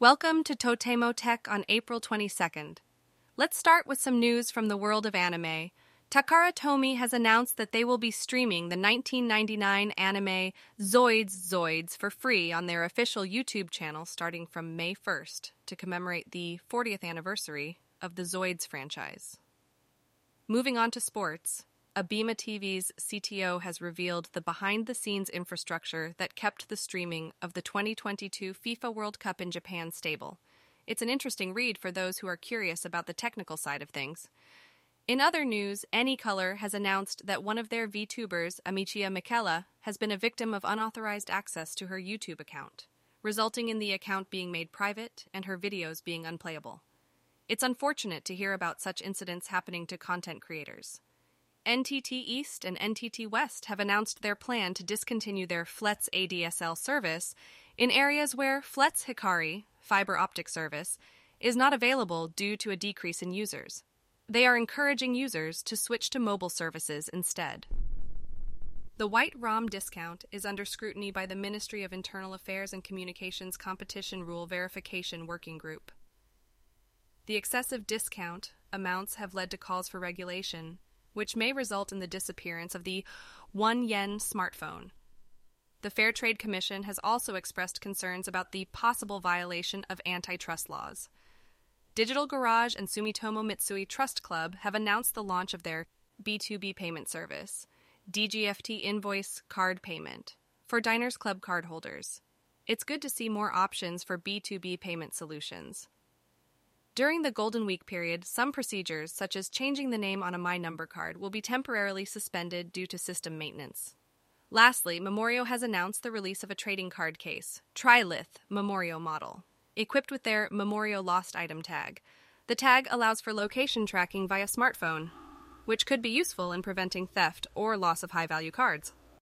Welcome to Totemo Tech on April 22nd. Let's start with some news from the world of anime. Takara Tomy has announced that they will be streaming the 1999 anime Zoids Zoids for free on their official YouTube channel starting from May 1st to commemorate the 40th anniversary of the Zoids franchise. Moving on to sports, Abema TV's CTO has revealed the behind the scenes infrastructure that kept the streaming of the 2022 FIFA World Cup in Japan stable. It's an interesting read for those who are curious about the technical side of things. In other news, AnyColor has announced that one of their VTubers, Amicia Michella, has been a victim of unauthorized access to her YouTube account, resulting in the account being made private and her videos being unplayable. It's unfortunate to hear about such incidents happening to content creators. NTT East and NTT West have announced their plan to discontinue their FLETS ADSL service in areas where FLETS Hikari, fiber optic service, is not available due to a decrease in users. They are encouraging users to switch to mobile services instead. The White ROM discount is under scrutiny by the Ministry of Internal Affairs and Communications Competition Rule Verification Working Group. The excessive discount amounts have led to calls for regulation, which may result in the disappearance of the 1 yen smartphone. The Fair Trade Commission has also expressed concerns about the possible violation of antitrust laws. Digital Garage and Sumitomo Mitsui Trust Club have announced the launch of their B2B payment service, DGFT Invoice Card Payment, for Diners Club cardholders. It's good to see more options for B2B payment solutions. During the Golden Week period, some procedures, such as changing the name on a My Number card, will be temporarily suspended due to system maintenance. Lastly, MAMORIO has announced the release of a trading card case, Trilith MAMORIO model, equipped with their MAMORIO Lost Item tag. The tag allows for location tracking via smartphone, which could be useful in preventing theft or loss of high value cards.